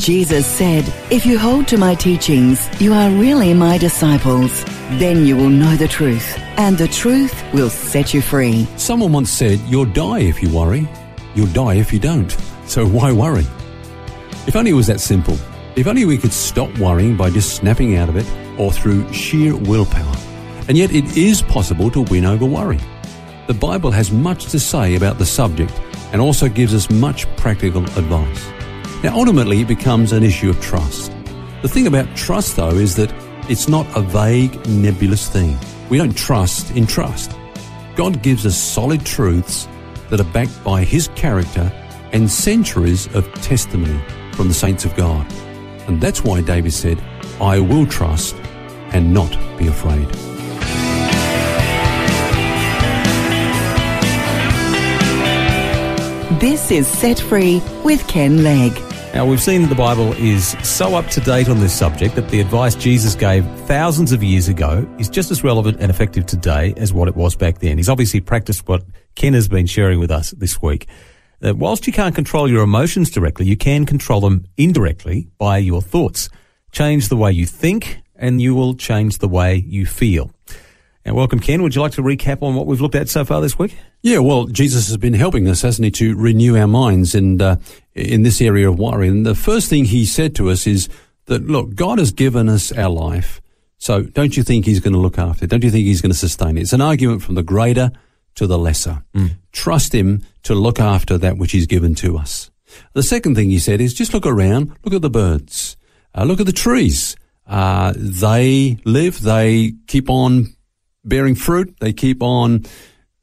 Jesus said, If you hold to my teachings, you are really my disciples. Then you will know the truth, and the truth will set you free. Someone once said, You'll die if you worry. You'll die if you don't. So why worry? If only it was that simple. If only we could stop worrying by just snapping out of it or through sheer willpower. And yet it is possible to win over worry. The Bible has much to say about the subject and also gives us much practical advice. Now, ultimately, it becomes an issue of trust. The thing about trust, though, is that it's not a vague, nebulous thing. We don't trust in trust. God gives us solid truths that are backed by His character and centuries of testimony from the saints of God. And that's why David said, I will trust and not be afraid. This is Set Free with Ken Legg. Now, we've seen that the Bible is so up to date on this subject that the advice Jesus gave thousands of years ago is just as relevant and effective today as what it was back then. He's obviously practiced what Ken has been sharing with us this week. That whilst you can't control your emotions directly, you can control them indirectly by your thoughts. Change the way you think, and you will change the way you feel. And welcome, Ken. Would you like to recap on what we've looked at so far this week? Yeah, well, Jesus has been helping us, hasn't he, to renew our minds and uh, in this area of worry. And the first thing he said to us is that, look, God has given us our life. So don't you think he's going to look after it? Don't you think he's going to sustain it? It's an argument from the greater to the lesser. Mm. Trust him to look after that which he's given to us. The second thing he said is just look around, look at the birds, uh, look at the trees. Uh, they live, they keep on bearing fruit. They keep on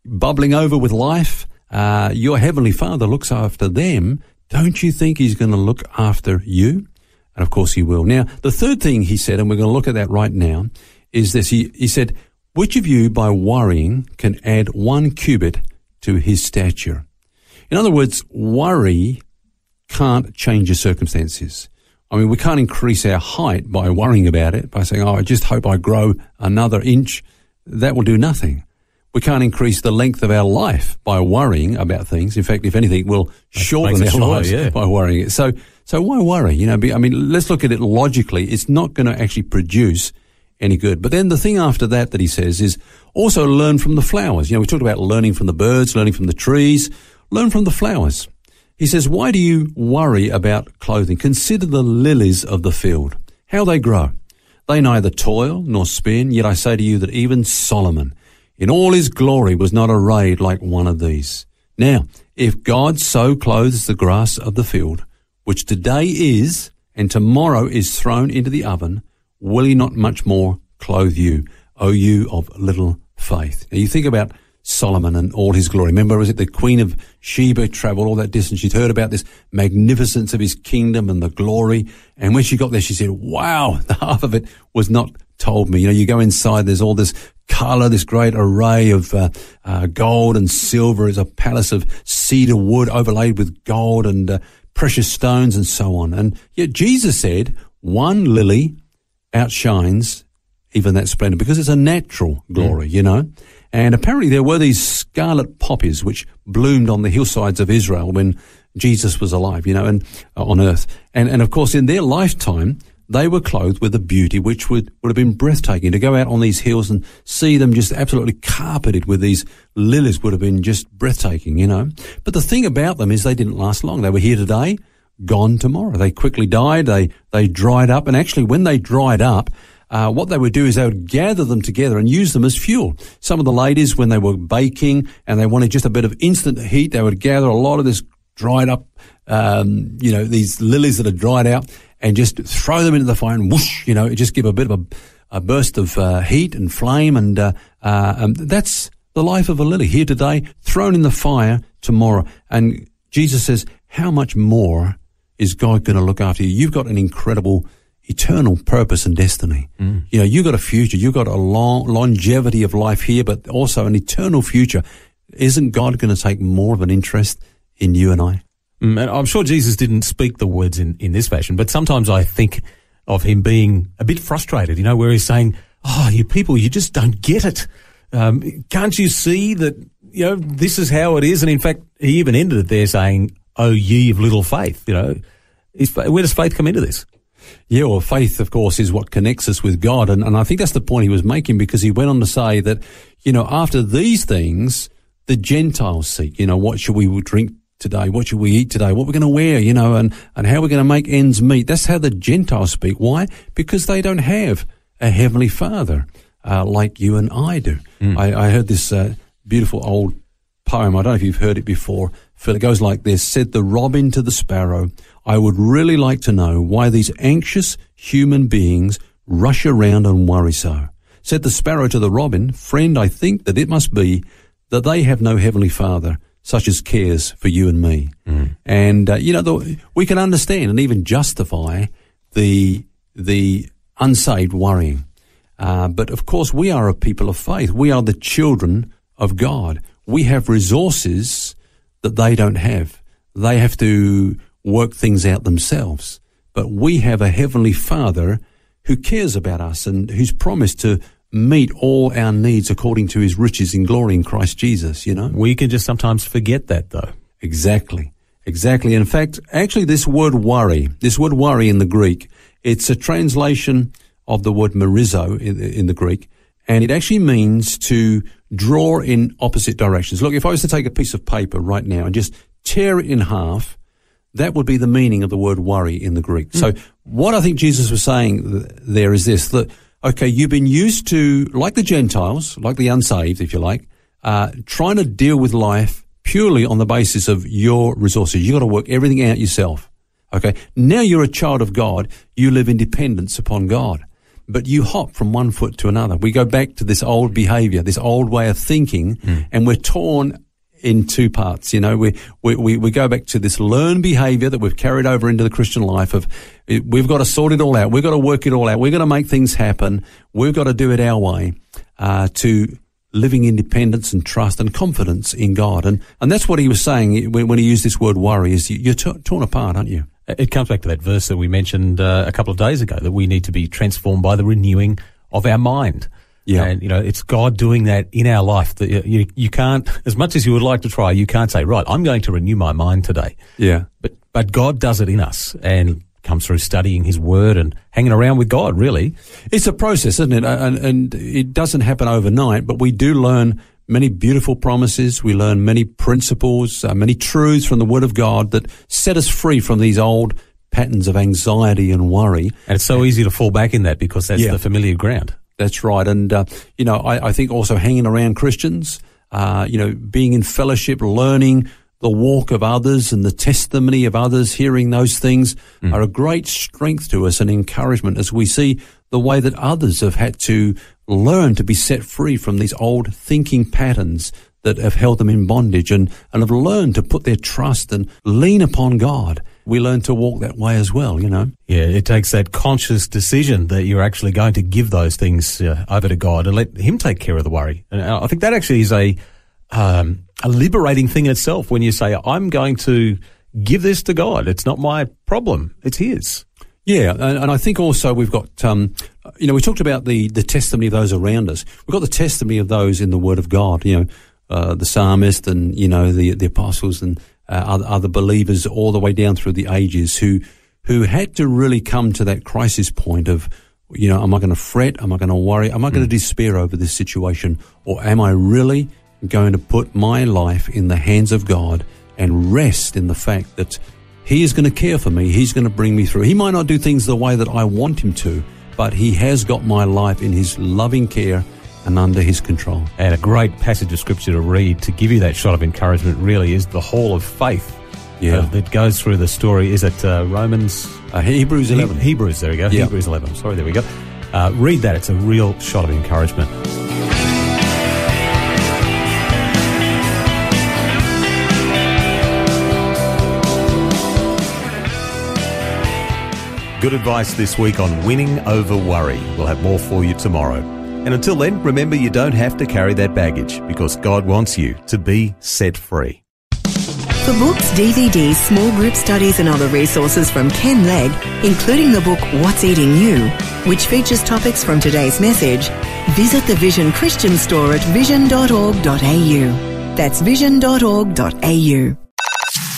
bubbling over with life. Uh, your heavenly Father looks after them. Don't you think He's going to look after you? And of course He will. Now, the third thing He said, and we're going to look at that right now, is this. He, he said, which of you by worrying can add one cubit to his stature? In other words, worry can't change your circumstances. I mean, we can't increase our height by worrying about it, by saying, oh, I just hope I grow another inch that will do nothing. We can't increase the length of our life by worrying about things. In fact, if anything, we'll shorten our lives yeah. by worrying it. So, so why worry? You know, I mean, let's look at it logically. It's not going to actually produce any good. But then the thing after that that he says is also learn from the flowers. You know, we talked about learning from the birds, learning from the trees, learn from the flowers. He says, why do you worry about clothing? Consider the lilies of the field, how they grow. They neither toil nor spin, yet I say to you that even Solomon, in all his glory, was not arrayed like one of these. Now, if God so clothes the grass of the field, which today is and tomorrow is thrown into the oven, will he not much more clothe you, O you of little faith? Now you think about Solomon and all his glory. Remember, was it the Queen of Sheba traveled all that distance? She'd heard about this magnificence of his kingdom and the glory. And when she got there, she said, wow, the half of it was not told me. You know, you go inside, there's all this color, this great array of uh, uh, gold and silver. It's a palace of cedar wood overlaid with gold and uh, precious stones and so on. And yet Jesus said, one lily outshines even that splendor because it's a natural glory, mm. you know. And apparently there were these scarlet poppies which bloomed on the hillsides of Israel when Jesus was alive, you know, and uh, on earth. And, and of course, in their lifetime, they were clothed with a beauty which would, would have been breathtaking. To go out on these hills and see them just absolutely carpeted with these lilies would have been just breathtaking, you know. But the thing about them is they didn't last long. They were here today, gone tomorrow. They quickly died. They, they dried up. And actually, when they dried up, uh, what they would do is they would gather them together and use them as fuel. Some of the ladies, when they were baking and they wanted just a bit of instant heat, they would gather a lot of this dried up, um, you know, these lilies that are dried out and just throw them into the fire and whoosh, you know, just give a bit of a, a burst of uh, heat and flame. And uh, uh, that's the life of a lily here today, thrown in the fire tomorrow. And Jesus says, how much more is God going to look after you? You've got an incredible eternal purpose and destiny. Mm. You know, you've got a future. You've got a long longevity of life here, but also an eternal future. Isn't God going to take more of an interest in you and I? Mm, and I'm sure Jesus didn't speak the words in, in this fashion, but sometimes I think of him being a bit frustrated, you know, where he's saying, Oh, you people, you just don't get it. Um, can't you see that, you know, this is how it is? And in fact, he even ended it there saying, Oh, ye of little faith, you know. Is, where does faith come into this? Yeah, well, faith, of course, is what connects us with God. And, and I think that's the point he was making because he went on to say that, you know, after these things, the Gentiles seek, you know, what should we drink today? What should we eat today? What we're going to wear, you know, and, and how are we're going to make ends meet. That's how the Gentiles speak. Why? Because they don't have a heavenly father, uh, like you and I do. Mm. I, I, heard this, uh, beautiful old poem. I don't know if you've heard it before. Phil, it goes like this. Said the robin to the sparrow, I would really like to know why these anxious human beings rush around and worry so. Said the sparrow to the robin, friend, I think that it must be that they have no heavenly father such as cares for you and me. Mm. And, uh, you know, the, we can understand and even justify the, the unsaved worrying. Uh, but of course, we are a people of faith. We are the children of God. We have resources that they don't have. They have to work things out themselves. But we have a heavenly father who cares about us and who's promised to meet all our needs according to his riches in glory in Christ Jesus, you know? We can just sometimes forget that though. Exactly. Exactly. In fact, actually this word worry, this word worry in the Greek, it's a translation of the word merizo in, in the Greek, and it actually means to draw in opposite directions. Look, if I was to take a piece of paper right now and just tear it in half, that would be the meaning of the word worry in the Greek. Mm. So what I think Jesus was saying there is this, that okay, you've been used to, like the Gentiles, like the unsaved, if you like, uh, trying to deal with life purely on the basis of your resources. You've got to work everything out yourself. Okay. Now you're a child of God. You live in dependence upon God. But you hop from one foot to another. We go back to this old behavior, this old way of thinking, mm. and we're torn in two parts. You know, we, we, we, we go back to this learned behavior that we've carried over into the Christian life of we've got to sort it all out. We've got to work it all out. We've got to make things happen. We've got to do it our way, uh, to living independence and trust and confidence in God. And, and that's what he was saying when, when he used this word worry is you, are t- torn apart, aren't you? It comes back to that verse that we mentioned uh, a couple of days ago that we need to be transformed by the renewing of our mind. Yeah. And, you know, it's God doing that in our life that you, you can't, as much as you would like to try, you can't say, right, I'm going to renew my mind today. Yeah. But, but God does it in us and comes through studying his word and hanging around with God, really. It's a process, isn't it? And, and it doesn't happen overnight, but we do learn many beautiful promises. We learn many principles, uh, many truths from the word of God that set us free from these old patterns of anxiety and worry. And it's so easy to fall back in that because that's yeah. the familiar ground. That's right. And, uh, you know, I, I, think also hanging around Christians, uh, you know, being in fellowship, learning the walk of others and the testimony of others, hearing those things mm. are a great strength to us and encouragement as we see the way that others have had to learn to be set free from these old thinking patterns that have held them in bondage and, and have learned to put their trust and lean upon God we learn to walk that way as well, you know? Yeah, it takes that conscious decision that you're actually going to give those things uh, over to God and let Him take care of the worry. And I think that actually is a, um, a liberating thing in itself when you say, I'm going to give this to God. It's not my problem, it's His. Yeah, and, and I think also we've got, um, you know, we talked about the, the testimony of those around us. We've got the testimony of those in the Word of God, you know, uh, the psalmist and, you know, the, the apostles and, uh, other, other believers all the way down through the ages who who had to really come to that crisis point of, you know, am I going to fret? Am I going to worry? Am I going to mm. despair over this situation? Or am I really going to put my life in the hands of God and rest in the fact that He is going to care for me? He's going to bring me through. He might not do things the way that I want Him to, but He has got my life in His loving care and under his control. And a great passage of scripture to read to give you that shot of encouragement really is the Hall of Faith. Yeah. Uh, that goes through the story. Is it uh, Romans? Uh, Hebrews 11. He- Hebrews, there we go. Hebrews 11. Sorry, there we go. Uh, read that. It's a real shot of encouragement. Good advice this week on winning over worry. We'll have more for you tomorrow. And until then, remember you don't have to carry that baggage because God wants you to be set free. For books, DVDs, small group studies, and other resources from Ken Legg, including the book What's Eating You, which features topics from today's message, visit the Vision Christian store at vision.org.au. That's vision.org.au.